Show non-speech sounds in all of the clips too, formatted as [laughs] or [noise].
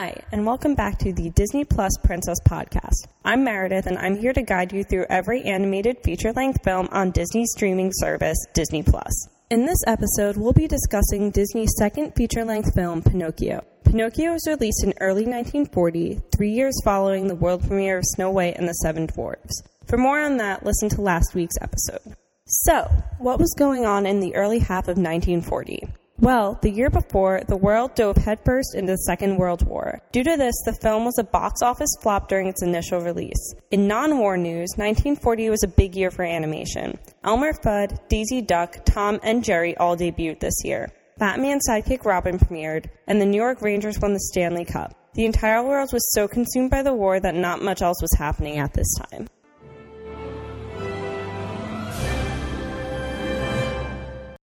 Hi, and welcome back to the Disney Plus Princess Podcast. I'm Meredith, and I'm here to guide you through every animated feature length film on Disney's streaming service, Disney Plus. In this episode, we'll be discussing Disney's second feature length film, Pinocchio. Pinocchio was released in early 1940, three years following the world premiere of Snow White and the Seven Dwarfs. For more on that, listen to last week's episode. So, what was going on in the early half of 1940? Well, the year before, the world dove headfirst into the Second World War. Due to this, the film was a box office flop during its initial release. In non war news, 1940 was a big year for animation. Elmer Fudd, Daisy Duck, Tom, and Jerry all debuted this year. Batman sidekick Robin premiered, and the New York Rangers won the Stanley Cup. The entire world was so consumed by the war that not much else was happening at this time.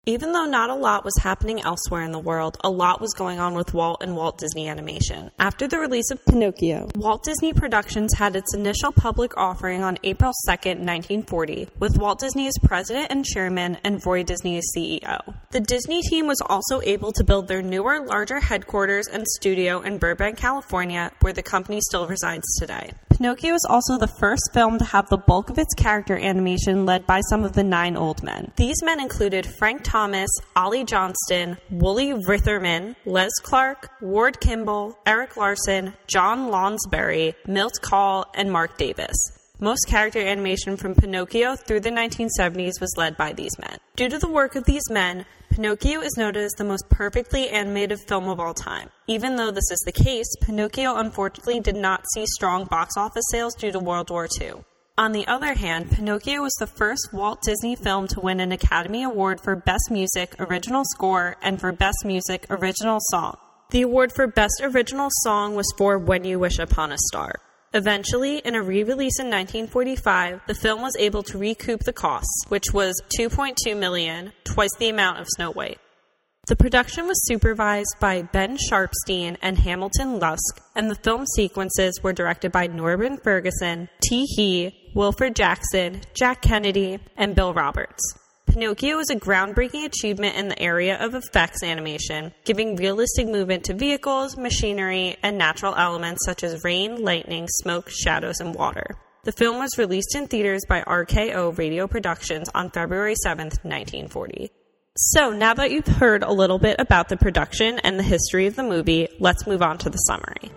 Even though not a lot was happening elsewhere in the world, a lot was going on with Walt and Walt Disney Animation. After the release of Pinocchio, Walt Disney Productions had its initial public offering on April 2, 1940, with Walt Disney as president and chairman and Roy Disney as CEO. The Disney team was also able to build their newer, larger headquarters and studio in Burbank, California, where the company still resides today. Pinocchio is also the first film to have the bulk of its character animation led by some of the nine old men. These men included Frank Thomas, Ollie Johnston, Woolie Reitherman, Les Clark, Ward Kimball, Eric Larson, John Lounsbery, Milt Kahl, and Marc Davis. Most character animation from Pinocchio through the 1970s was led by these men. Due to the work of these men, Pinocchio is noted as the most perfectly animated film of all time. Even though this is the case, Pinocchio unfortunately did not see strong box office sales due to World War II. On the other hand, Pinocchio was the first Walt Disney film to win an Academy Award for Best Music Original Score and for Best Music Original Song. The award for Best Original Song was for When You Wish Upon a Star. Eventually, in a re release in 1945, the film was able to recoup the costs, which was 2.2 million, twice the amount of Snow White. The production was supervised by Ben Sharpsteen and Hamilton Luske, and the film sequences were directed by Norman Ferguson, T. Hee, Wilfred Jackson, Jack Kennedy, and Bill Roberts. Pinocchio is a groundbreaking achievement in the area of effects animation, giving realistic movement to vehicles, machinery, and natural elements such as rain, lightning, smoke, shadows, and water. The film was released in theaters by RKO Radio Productions on February 7, 1940. So, now that you've heard a little bit about the production and the history of the movie, let's move on to the summary.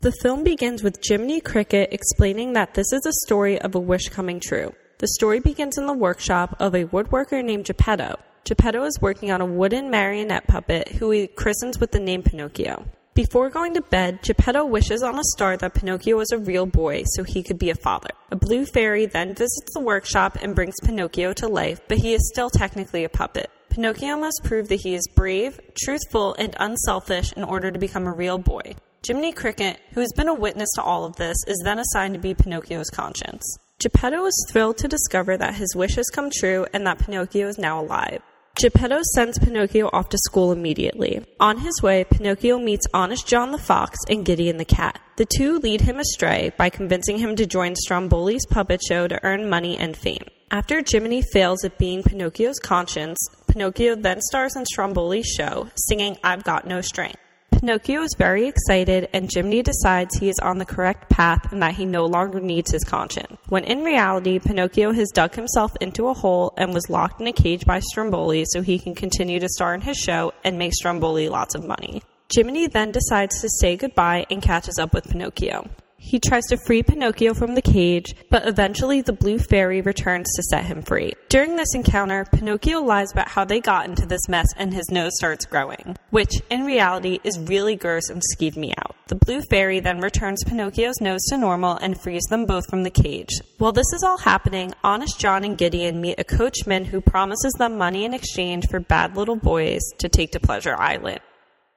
The film begins with Jiminy Cricket explaining that this is a story of a wish coming true. The story begins in the workshop of a woodworker named Geppetto. Geppetto is working on a wooden marionette puppet who he christens with the name Pinocchio. Before going to bed, Geppetto wishes on a star that Pinocchio was a real boy so he could be a father. A blue fairy then visits the workshop and brings Pinocchio to life, but he is still technically a puppet. Pinocchio must prove that he is brave, truthful, and unselfish in order to become a real boy. Jiminy Cricket, who has been a witness to all of this, is then assigned to be Pinocchio's conscience. Geppetto is thrilled to discover that his wish has come true and that Pinocchio is now alive. Geppetto sends Pinocchio off to school immediately. On his way, Pinocchio meets Honest John the Fox and Gideon the Cat. The two lead him astray by convincing him to join Stromboli's puppet show to earn money and fame. After Jiminy fails at being Pinocchio's conscience, Pinocchio then stars in Stromboli's show, singing I've Got No Strings. Pinocchio is very excited, and Jiminy decides he is on the correct path and that he no longer needs his conscience. When in reality, Pinocchio has dug himself into a hole and was locked in a cage by Stromboli so he can continue to star in his show and make Stromboli lots of money. Jiminy then decides to say goodbye and catches up with Pinocchio. He tries to free Pinocchio from the cage, but eventually the blue fairy returns to set him free. During this encounter, Pinocchio lies about how they got into this mess and his nose starts growing, which in reality is really gross and skeeved me out. The blue fairy then returns Pinocchio's nose to normal and frees them both from the cage. While this is all happening, Honest John and Gideon meet a coachman who promises them money in exchange for bad little boys to take to Pleasure Island.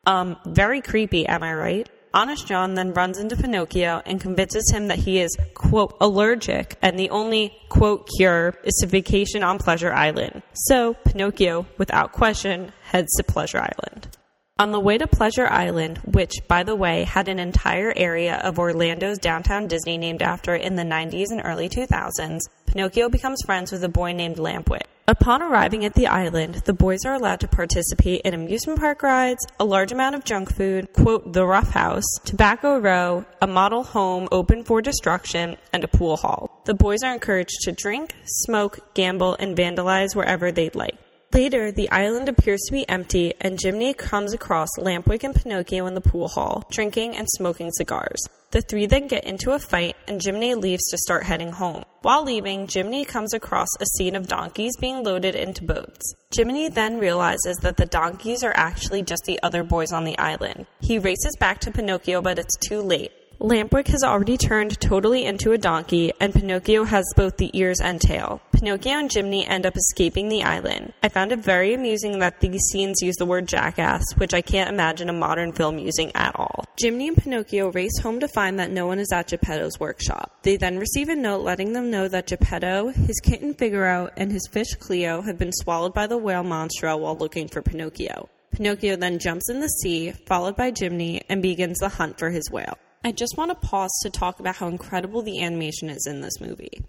Um, very creepy, am I right? Honest John then runs into Pinocchio and convinces him that he is, quote, allergic and the only, quote, cure is to vacation on Pleasure Island. So, Pinocchio, without question, heads to Pleasure Island. On the way to Pleasure Island, which, by the way, had an entire area of Orlando's downtown Disney named after it in the 90s and early 2000s, Pinocchio becomes friends with a boy named Lampwick. Upon arriving at the island, the boys are allowed to participate in amusement park rides, a large amount of junk food, quote, the rough house, tobacco row, a model home open for destruction, and a pool hall. The boys are encouraged to drink, smoke, gamble, and vandalize wherever they'd like. Later, the island appears to be empty, and Jiminy comes across Lampwick and Pinocchio in the pool hall, drinking and smoking cigars. The three then get into a fight, and Jiminy leaves to start heading home. While leaving, Jiminy comes across a scene of donkeys being loaded into boats. Jiminy then realizes that the donkeys are actually just the other boys on the island. He races back to Pinocchio, but it's too late. Lampwick has already turned totally into a donkey, and Pinocchio has both the ears and tail. Pinocchio and Jiminy end up escaping the island. I found it very amusing that these scenes use the word jackass, which I can't imagine a modern film using at all. Jiminy and Pinocchio race home to find that no one is at Geppetto's workshop. They then receive a note letting them know that Geppetto, his kitten Figaro, and his fish Cleo have been swallowed by the whale Monstro while looking for Pinocchio. Pinocchio then jumps in the sea, followed by Jiminy, and begins the hunt for his whale. I just want to pause to talk about how incredible the animation is in this movie.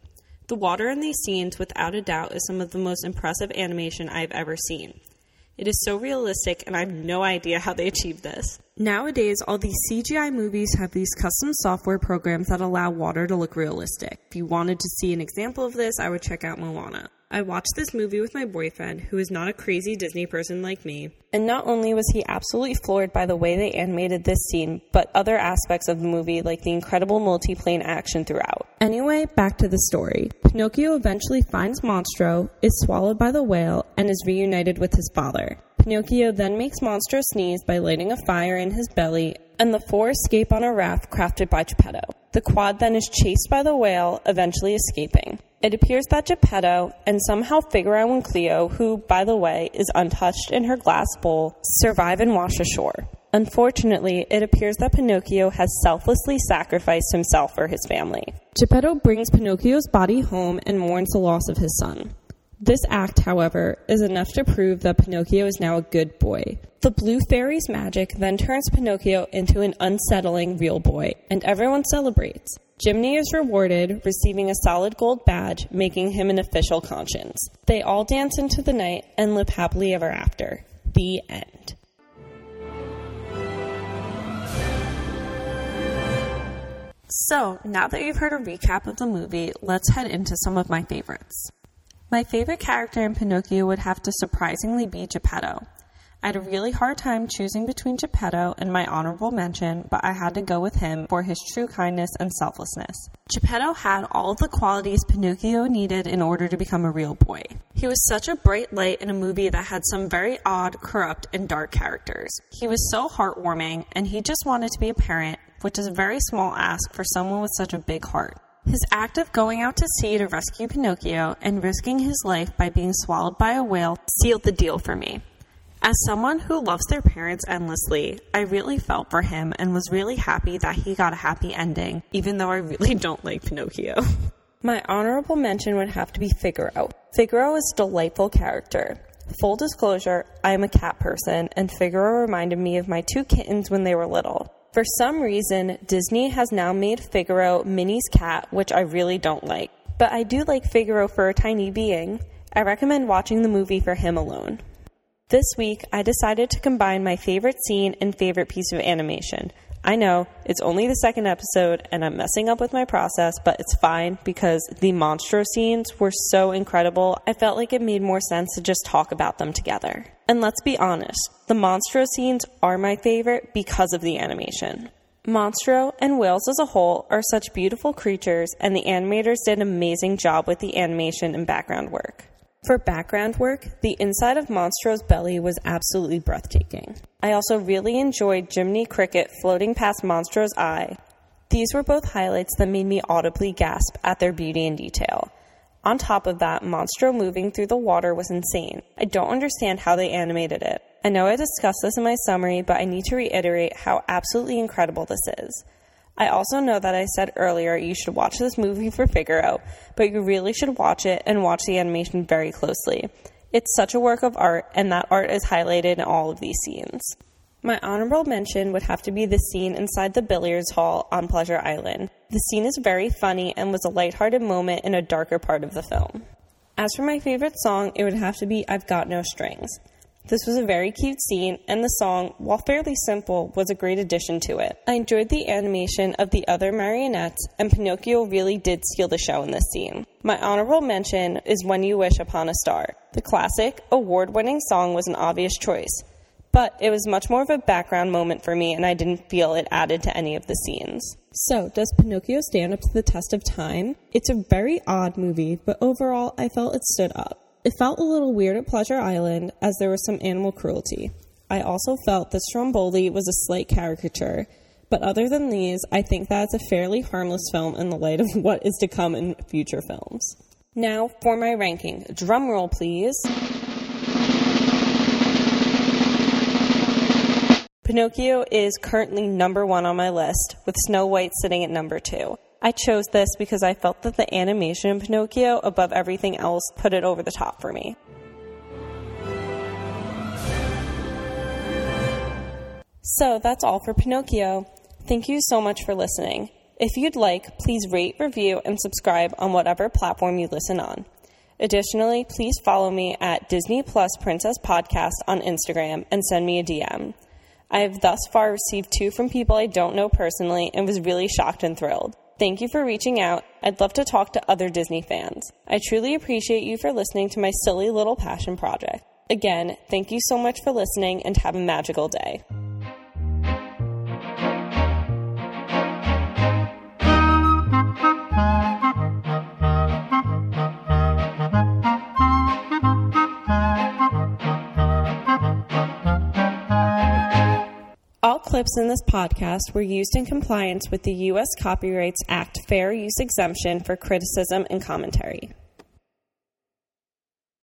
The water in these scenes, without a doubt, is some of the most impressive animation I've ever seen. It is so realistic, and I have no idea how they achieved this. Nowadays, all these CGI movies have these custom software programs that allow water to look realistic. If you wanted to see an example of this, I would check out Moana. I watched this movie with my boyfriend, who is not a crazy Disney person like me. And not only was he absolutely floored by the way they animated this scene, but other aspects of the movie, like the incredible multiplane action throughout. Anyway, back to the story. Pinocchio eventually finds Monstro, is swallowed by the whale, and is reunited with his father. Pinocchio then makes Monstro sneeze by lighting a fire in his belly, and the four escape on a raft crafted by Geppetto. The quad then is chased by the whale, eventually escaping. It appears that Geppetto and somehow Figaro and Cleo, who, by the way, is untouched in her glass bowl, survive and wash ashore. Unfortunately, it appears that Pinocchio has selflessly sacrificed himself for his family. Geppetto brings Pinocchio's body home and mourns the loss of his son. This act, however, is enough to prove that Pinocchio is now a good boy. The blue fairy's magic then turns Pinocchio into an unsettling real boy, and everyone celebrates. Jiminy is rewarded, receiving a solid gold badge, making him an official conscience. They all dance into the night and live happily ever after. The end. So, now that you've heard a recap of the movie, let's head into some of my favorites. My favorite character in Pinocchio would have to surprisingly be Geppetto. I had a really hard time choosing between Geppetto and my honorable mention, but I had to go with him for his true kindness and selflessness. Geppetto had all the qualities Pinocchio needed in order to become a real boy. He was such a bright light in a movie that had some very odd, corrupt, and dark characters. He was so heartwarming, and he just wanted to be a parent, which is a very small ask for someone with such a big heart. His act of going out to sea to rescue Pinocchio and risking his life by being swallowed by a whale sealed the deal for me. As someone who loves their parents endlessly, I really felt for him and was really happy that he got a happy ending, even though I really [laughs] don't like Pinocchio. My honorable mention would have to be Figaro. Figaro is a delightful character. Full disclosure, I am a cat person, and Figaro reminded me of my two kittens when they were little. For some reason, Disney has now made Figaro Minnie's cat, which I really don't like. But I do like Figaro for a tiny being. I recommend watching the movie for him alone. This week, I decided to combine my favorite scene and favorite piece of animation. I know, it's only the second episode and I'm messing up with my process, but it's fine because the Monstro scenes were so incredible, I felt like it made more sense to just talk about them together. And let's be honest, the Monstro scenes are my favorite because of the animation. Monstro and Whales as a whole are such beautiful creatures, and the animators did an amazing job with the animation and background work. For background work, the inside of Monstro's belly was absolutely breathtaking. I also really enjoyed Jiminy Cricket floating past Monstro's eye. These were both highlights that made me audibly gasp at their beauty and detail. On top of that, Monstro moving through the water was insane. I don't understand how they animated it. I know I discussed this in my summary, but I need to reiterate how absolutely incredible this is. I also know that I said earlier you should watch this movie for Figaro, but you really should watch it and watch the animation very closely. It's such a work of art, and that art is highlighted in all of these scenes. My honorable mention would have to be the scene inside the billiards hall on Pleasure Island. The scene is very funny and was a lighthearted moment in a darker part of the film. As for my favorite song, it would have to be I've Got No Strings. This was a very cute scene, and the song, while fairly simple, was a great addition to it. I enjoyed the animation of the other marionettes, and Pinocchio really did steal the show in this scene. My honorable mention is When You Wish Upon a Star. The classic, award winning song was an obvious choice, but it was much more of a background moment for me, and I didn't feel it added to any of the scenes. So, does Pinocchio stand up to the test of time? It's a very odd movie, but overall, I felt it stood up. It felt a little weird at Pleasure Island as there was some animal cruelty. I also felt that Stromboli was a slight caricature, but other than these, I think that it's a fairly harmless film in the light of [laughs] what is to come in future films. Now for my ranking. Drum roll, please. Pinocchio is currently number one on my list, with Snow White sitting at number two. I chose this because I felt that the animation in Pinocchio, above everything else, put it over the top for me. So that's all for Pinocchio. Thank you so much for listening. If you'd like, please rate, review, and subscribe on whatever platform you listen on. Additionally, please follow me at Disney Plus Princess Podcast on Instagram and send me a DM. I have thus far received two from people I don't know personally and was really shocked and thrilled. Thank you for reaching out. I'd love to talk to other Disney fans. I truly appreciate you for listening to my silly little passion project. Again, thank you so much for listening and have a magical day. Clips in this podcast were used in compliance with the U.S. Copyrights Act Fair Use Exemption for criticism and commentary.